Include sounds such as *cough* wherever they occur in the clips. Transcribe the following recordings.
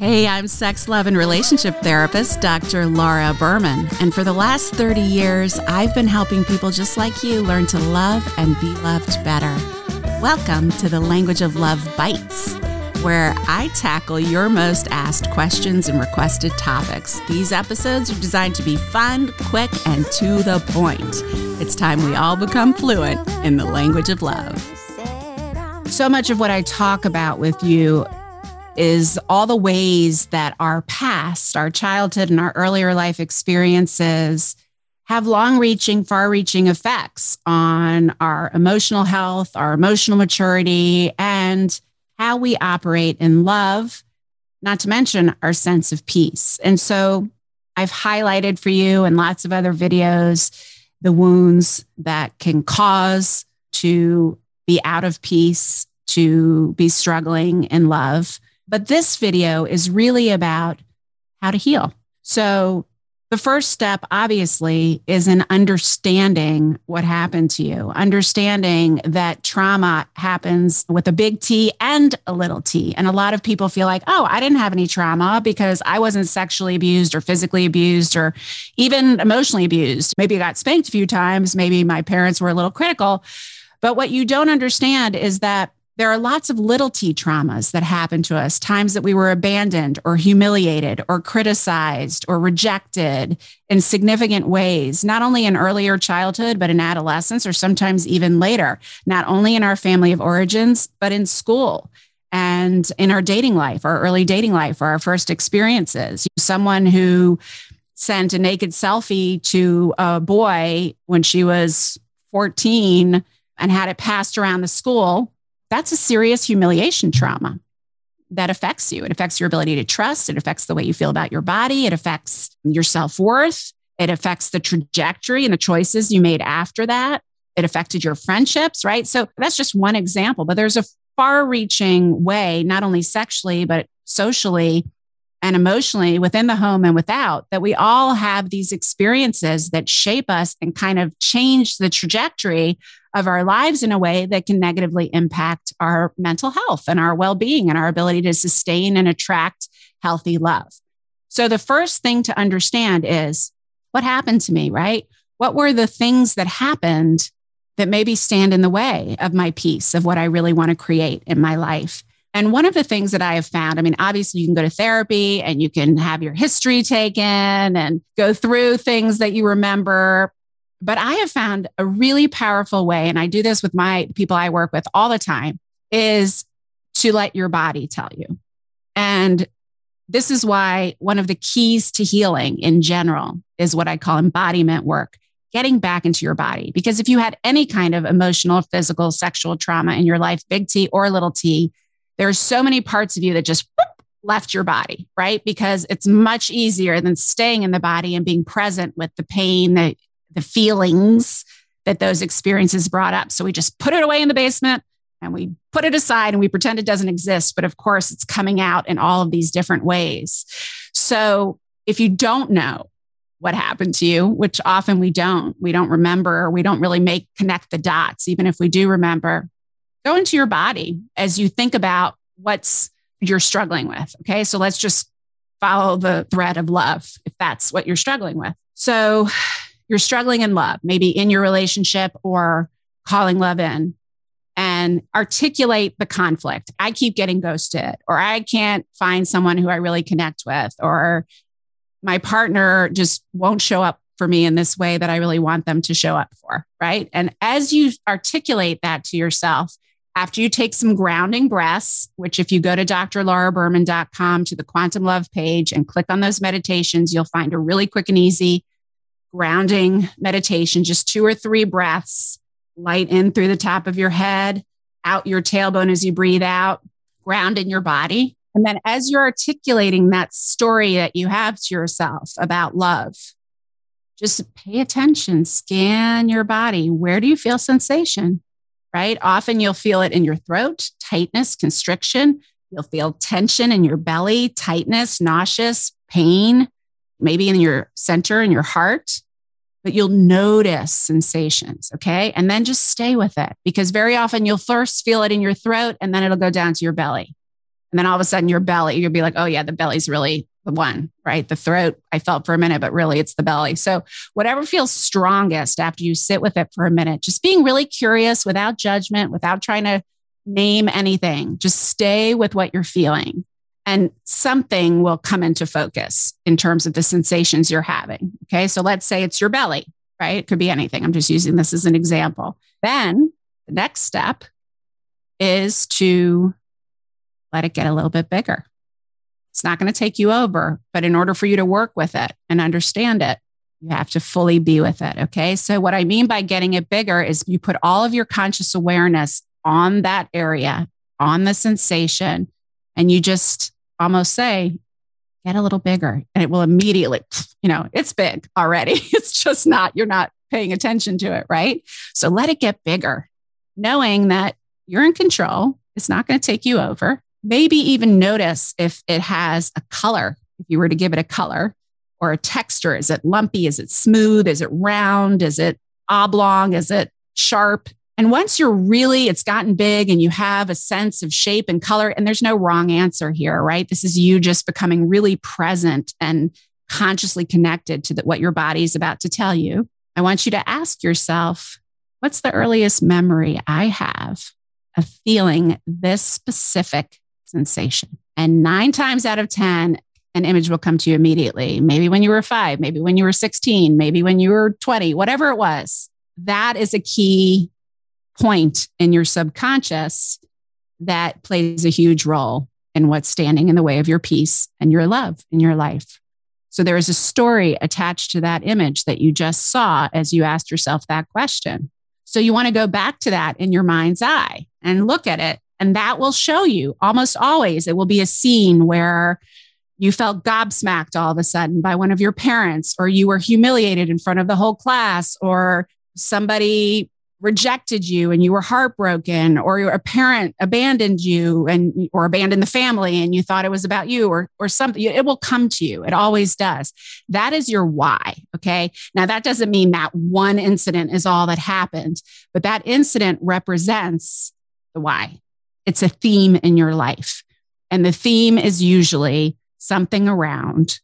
Hey, I'm sex, love, and relationship therapist, Dr. Laura Berman. And for the last 30 years, I've been helping people just like you learn to love and be loved better. Welcome to the Language of Love Bites, where I tackle your most asked questions and requested topics. These episodes are designed to be fun, quick, and to the point. It's time we all become fluent in the language of love. So much of what I talk about with you is all the ways that our past, our childhood, and our earlier life experiences have long reaching, far reaching effects on our emotional health, our emotional maturity, and how we operate in love, not to mention our sense of peace. And so I've highlighted for you in lots of other videos the wounds that can cause to be out of peace, to be struggling in love. But this video is really about how to heal. So, the first step, obviously, is in understanding what happened to you, understanding that trauma happens with a big T and a little t. And a lot of people feel like, oh, I didn't have any trauma because I wasn't sexually abused or physically abused or even emotionally abused. Maybe I got spanked a few times. Maybe my parents were a little critical. But what you don't understand is that there are lots of little t traumas that happen to us, times that we were abandoned or humiliated or criticized or rejected in significant ways, not only in earlier childhood, but in adolescence or sometimes even later, not only in our family of origins, but in school and in our dating life, our early dating life, or our first experiences. Someone who sent a naked selfie to a boy when she was 14 and had it passed around the school that's a serious humiliation trauma that affects you. It affects your ability to trust. It affects the way you feel about your body. It affects your self worth. It affects the trajectory and the choices you made after that. It affected your friendships, right? So that's just one example, but there's a far reaching way, not only sexually, but socially and emotionally within the home and without, that we all have these experiences that shape us and kind of change the trajectory of our lives in a way that can negatively impact our mental health and our well being and our ability to sustain and attract healthy love. So, the first thing to understand is what happened to me, right? What were the things that happened that maybe stand in the way of my peace, of what I really want to create in my life? And one of the things that I have found, I mean, obviously you can go to therapy and you can have your history taken and go through things that you remember. But I have found a really powerful way, and I do this with my people I work with all the time, is to let your body tell you. And this is why one of the keys to healing in general is what I call embodiment work, getting back into your body. Because if you had any kind of emotional, physical, sexual trauma in your life, big T or little t, there are so many parts of you that just whoop, left your body, right? Because it's much easier than staying in the body and being present with the pain, the the feelings that those experiences brought up. So we just put it away in the basement and we put it aside and we pretend it doesn't exist. But of course, it's coming out in all of these different ways. So if you don't know what happened to you, which often we don't, we don't remember, we don't really make connect the dots, even if we do remember, go into your body as you think about what's you're struggling with. Okay. So let's just follow the thread of love if that's what you're struggling with. So you're struggling in love, maybe in your relationship or calling love in, and articulate the conflict. I keep getting ghosted, or I can't find someone who I really connect with, or my partner just won't show up for me in this way that I really want them to show up for. Right. And as you articulate that to yourself, after you take some grounding breaths, which if you go to drlauraberman.com to the quantum love page and click on those meditations, you'll find a really quick and easy grounding meditation, just two or three breaths, light in through the top of your head, out your tailbone as you breathe out, ground in your body. And then as you're articulating that story that you have to yourself about love, just pay attention, scan your body. Where do you feel sensation? Right? Often you'll feel it in your throat, tightness, constriction. You'll feel tension in your belly, tightness, nauseous, pain maybe in your center in your heart, but you'll notice sensations. Okay. And then just stay with it because very often you'll first feel it in your throat and then it'll go down to your belly. And then all of a sudden, your belly, you'll be like, oh, yeah, the belly's really the one, right? The throat, I felt for a minute, but really it's the belly. So, whatever feels strongest after you sit with it for a minute, just being really curious without judgment, without trying to name anything, just stay with what you're feeling. And something will come into focus in terms of the sensations you're having. Okay. So, let's say it's your belly, right? It could be anything. I'm just using this as an example. Then the next step is to let it get a little bit bigger. It's not going to take you over, but in order for you to work with it and understand it, you have to fully be with it. Okay. So, what I mean by getting it bigger is you put all of your conscious awareness on that area, on the sensation, and you just almost say, get a little bigger. And it will immediately, you know, it's big already. *laughs* It's just not, you're not paying attention to it. Right. So, let it get bigger, knowing that you're in control. It's not going to take you over maybe even notice if it has a color, if you were to give it a color or a texture. Is it lumpy? Is it smooth? Is it round? Is it oblong? Is it sharp? And once you're really, it's gotten big and you have a sense of shape and color, and there's no wrong answer here, right? This is you just becoming really present and consciously connected to the, what your body is about to tell you. I want you to ask yourself, what's the earliest memory I have of feeling this specific sensation. And nine times out of 10, an image will come to you immediately. Maybe when you were five, maybe when you were 16, maybe when you were 20, whatever it was. That is a key point in your subconscious that plays a huge role in what's standing in the way of your peace and your love in your life. So there is a story attached to that image that you just saw as you asked yourself that question. So you want to go back to that in your mind's eye and look at it and that will show you almost always, it will be a scene where you felt gobsmacked all of a sudden by one of your parents, or you were humiliated in front of the whole class, or somebody rejected you and you were heartbroken or a parent abandoned you and or abandoned the family and you thought it was about you or or something it will come to you. It always does. That is your why okay? Now that doesn't mean that one incident is all that happened but that incident represents the why. It's a theme in your life. And the theme is usually something around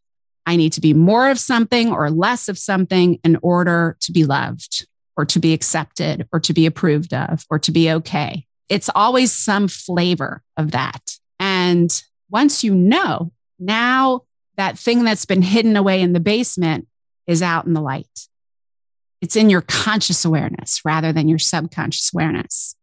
I need to be more of something or less of something in order to be loved or to be accepted or to be approved of or to be okay. It's always some flavor of that. And once you know, now that thing that's been hidden away in the basement is out in the light. It's in your conscious awareness rather than your subconscious awareness.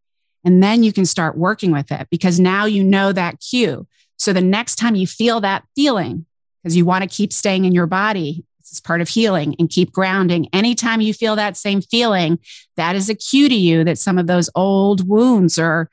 And then you can start working with it because now you know that cue. So the next time you feel that feeling, because you want to keep staying in your body, is part of healing and keep grounding. Anytime you feel that same feeling, that is a cue to you that some of those old wounds are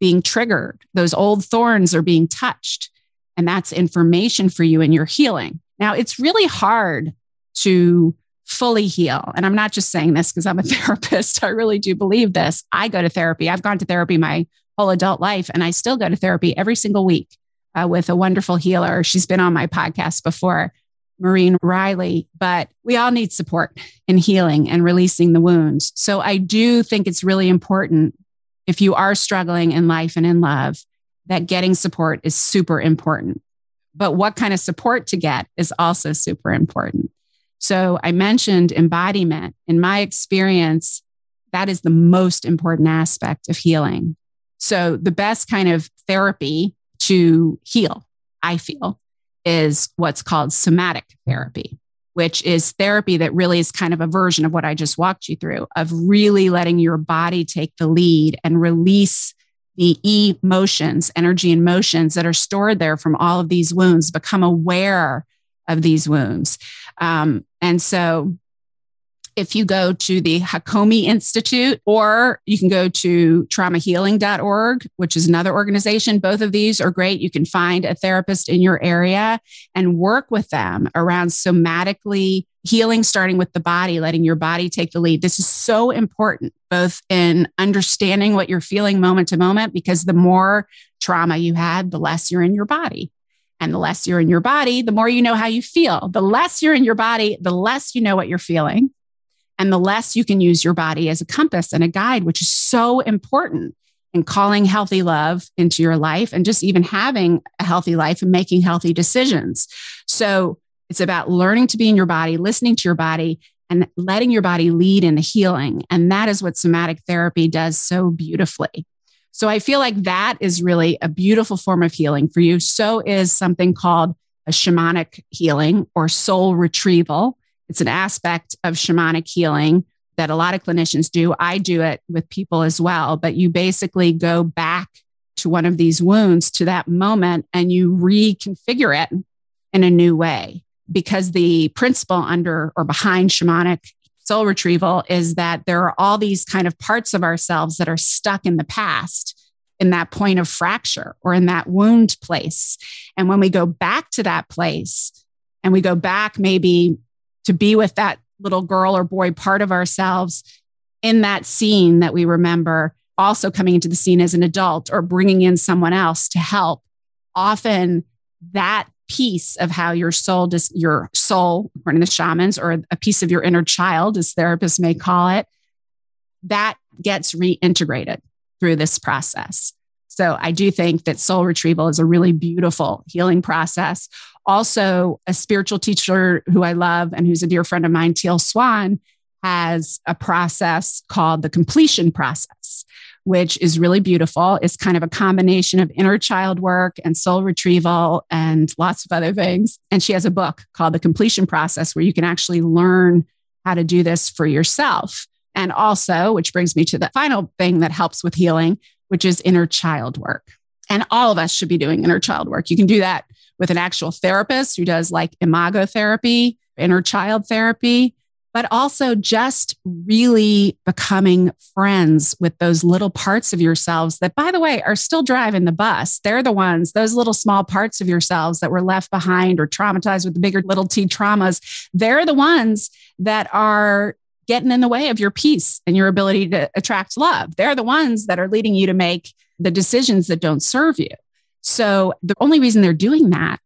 being triggered, those old thorns are being touched. And that's information for you in your healing. Now, it's really hard to fully heal. And I'm not just saying this because I'm a *laughs* therapist. I really do believe this. I go to therapy. I've gone to therapy my whole adult life, and I still go to therapy every single week uh, with a wonderful healer. She's been on my podcast before, Maureen Riley. But we all need support in healing and releasing the wounds. So I do think it's really important if you are struggling in life and in love that getting support is super important. But what kind of support to get is also super important. So I mentioned embodiment. In my experience, that is the most important aspect of healing. So the best kind of therapy to heal, I feel, is what's called somatic therapy, which is therapy that really is kind of a version of what I just walked you through of really letting your body take the lead and release the emotions, energy and motions that are stored there from all of these wounds, become aware of these wounds. Um, and so if you go to the Hakomi Institute, or you can go to traumahealing.org, which is another organization. Both of these are great. You can find a therapist in your area and work with them around somatically healing, starting with the body, letting your body take the lead. This is so important, both in understanding what you're feeling moment to moment, because the more trauma you had, the less you're in your body. And the less you're in your body, the more you know how you feel. The less you're in your body, the less you know what you're feeling. And the less you can use your body as a compass and a guide, which is so important in calling healthy love into your life and just even having a healthy life and making healthy decisions. So it's about learning to be in your body, listening to your body, and letting your body lead in the healing. And that is what somatic therapy does so beautifully. So I feel like that is really a beautiful form of healing for you. So is something called a shamanic healing or soul retrieval. It's an aspect of shamanic healing that a lot of clinicians do. I do it with people as well, but you basically go back to one of these wounds to that moment and you reconfigure it in a new way because the principle under or behind shamanic soul retrieval is that there are all these kind of parts of ourselves that are stuck in the past in that point of fracture or in that wound place. And when we go back to that place and we go back maybe to be with that little girl or boy part of ourselves in that scene that we remember, also coming into the scene as an adult or bringing in someone else to help, often that piece of how your soul does your soul according to the shamans or a piece of your inner child as therapists may call it that gets reintegrated through this process. So i do think that soul retrieval is a really beautiful healing process also a spiritual teacher who i love and who's a dear friend of mine teal swan has a process called the completion process which is really beautiful. It's kind of a combination of inner child work and soul retrieval and lots of other things. And she has a book called The Completion Process where you can actually learn how to do this for yourself. And also, which brings me to the final thing that helps with healing, which is inner child work. And all of us should be doing inner child work. You can do that with an actual therapist who does like imago therapy, inner child therapy but also just really becoming friends with those little parts of yourselves that, by the way, are still driving the bus. They're the ones, those little small parts of yourselves that were left behind or traumatized with the bigger little t traumas. They're the ones that are getting in the way of your peace and your ability to attract love. They're the ones that are leading you to make the decisions that don't serve you. So the only reason they're doing that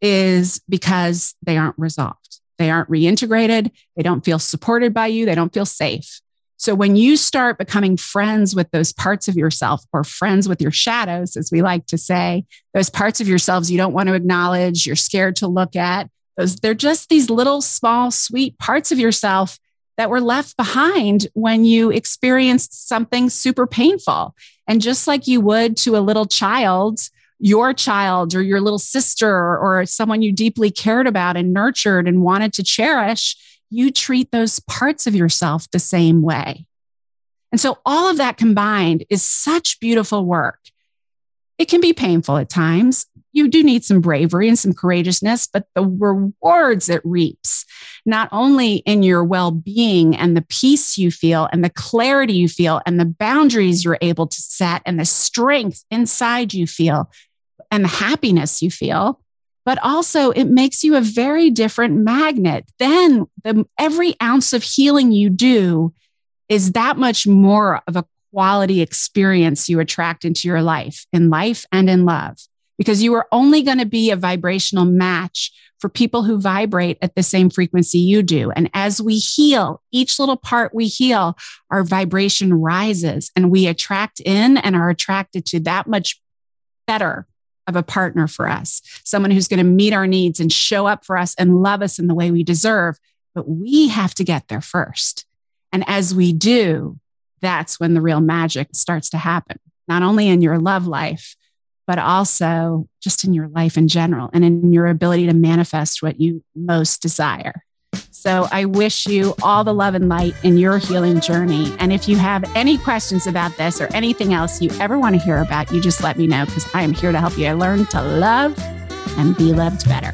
is because they aren't resolved. They aren't reintegrated. They don't feel supported by you. They don't feel safe. So when you start becoming friends with those parts of yourself or friends with your shadows, as we like to say, those parts of yourselves you don't want to acknowledge, you're scared to look at, those they're just these little small sweet parts of yourself that were left behind when you experienced something super painful. And just like you would to a little child your child or your little sister or someone you deeply cared about and nurtured and wanted to cherish, you treat those parts of yourself the same way. And so all of that combined is such beautiful work. It can be painful at times. You do need some bravery and some courageousness, but the rewards it reaps, not only in your well being and the peace you feel and the clarity you feel and the boundaries you're able to set and the strength inside you feel and the happiness you feel, but also it makes you a very different magnet. Then the, every ounce of healing you do is that much more of a quality experience you attract into your life, in life and in love, because you are only going to be a vibrational match for people who vibrate at the same frequency you do. And as we heal, each little part we heal, our vibration rises and we attract in and are attracted to that much better of a partner for us, someone who's going to meet our needs and show up for us and love us in the way we deserve. But we have to get there first. And as we do, that's when the real magic starts to happen, not only in your love life, but also just in your life in general and in your ability to manifest what you most desire. So I wish you all the love and light in your healing journey. And if you have any questions about this or anything else you ever want to hear about, you just let me know because I am here to help you learn to love and be loved better.